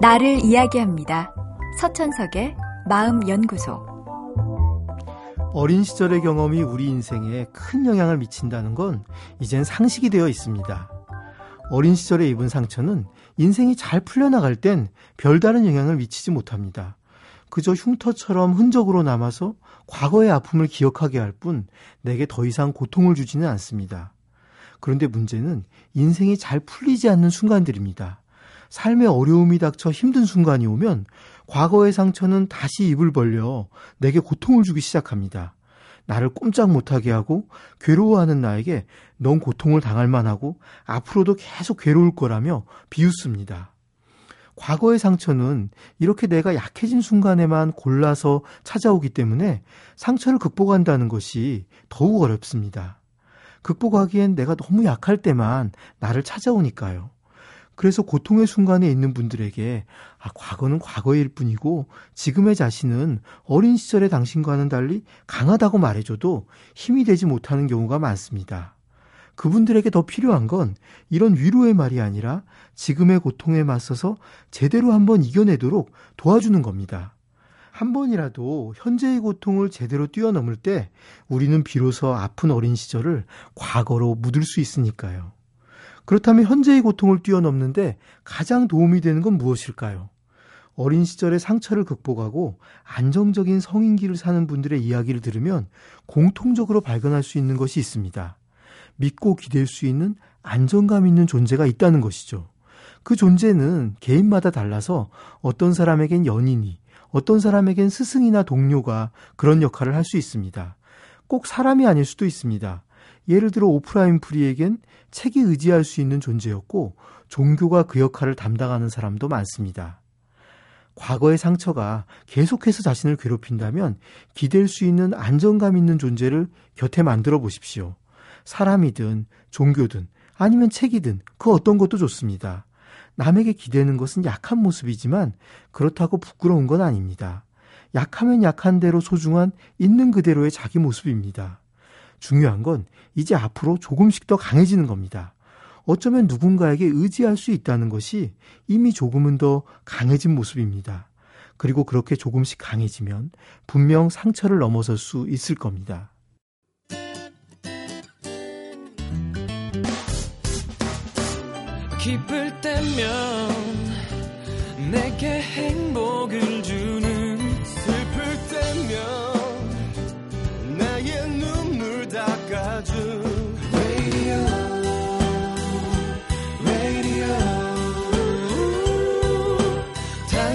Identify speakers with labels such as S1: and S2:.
S1: 나를 이야기합니다. 서천석의 마음연구소.
S2: 어린 시절의 경험이 우리 인생에 큰 영향을 미친다는 건 이젠 상식이 되어 있습니다. 어린 시절에 입은 상처는 인생이 잘 풀려나갈 땐 별다른 영향을 미치지 못합니다. 그저 흉터처럼 흔적으로 남아서 과거의 아픔을 기억하게 할 뿐 내게 더 이상 고통을 주지는 않습니다. 그런데 문제는 인생이 잘 풀리지 않는 순간들입니다. 삶의 어려움이 닥쳐 힘든 순간이 오면 과거의 상처는 다시 입을 벌려 내게 고통을 주기 시작합니다. 나를 꼼짝 못하게 하고 괴로워하는 나에게 넌 고통을 당할 만하고 앞으로도 계속 괴로울 거라며 비웃습니다. 과거의 상처는 이렇게 내가 약해진 순간에만 골라서 찾아오기 때문에 상처를 극복한다는 것이 더욱 어렵습니다. 극복하기엔 내가 너무 약할 때만 나를 찾아오니까요. 그래서 고통의 순간에 있는 분들에게 아, 과거는 과거일 뿐이고 지금의 자신은 어린 시절의 당신과는 달리 강하다고 말해줘도 힘이 되지 못하는 경우가 많습니다. 그분들에게 더 필요한 건 이런 위로의 말이 아니라 지금의 고통에 맞서서 제대로 한번 이겨내도록 도와주는 겁니다. 한 번이라도 현재의 고통을 제대로 뛰어넘을 때 우리는 비로소 아픈 어린 시절을 과거로 묻을 수 있으니까요. 그렇다면 현재의 고통을 뛰어넘는데 가장 도움이 되는 건 무엇일까요? 어린 시절의 상처를 극복하고 안정적인 성인기를 사는 분들의 이야기를 들으면 공통적으로 발견할 수 있는 것이 있습니다. 믿고 기댈 수 있는 안정감 있는 존재가 있다는 것이죠. 그 존재는 개인마다 달라서 어떤 사람에겐 연인이, 어떤 사람에겐 스승이나 동료가 그런 역할을 할 수 있습니다. 꼭 사람이 아닐 수도 있습니다. 예를 들어 오프라인 프리에겐 책이 의지할 수 있는 존재였고 종교가 그 역할을 담당하는 사람도 많습니다. 과거의 상처가 계속해서 자신을 괴롭힌다면 기댈 수 있는 안정감 있는 존재를 곁에 만들어 보십시오. 사람이든 종교든 아니면 책이든 그 어떤 것도 좋습니다. 남에게 기대는 것은 약한 모습이지만 그렇다고 부끄러운 건 아닙니다. 약하면 약한 대로 소중한 있는 그대로의 자기 모습입니다. 중요한 건 이제 앞으로 조금씩 더 강해지는 겁니다. 어쩌면 누군가에게 의지할 수 있다는 것이 이미 조금은 더 강해진 모습입니다. 그리고 그렇게 조금씩 강해지면 분명 상처를 넘어설 수 있을 겁니다.
S3: 기쁠 때면 내게 행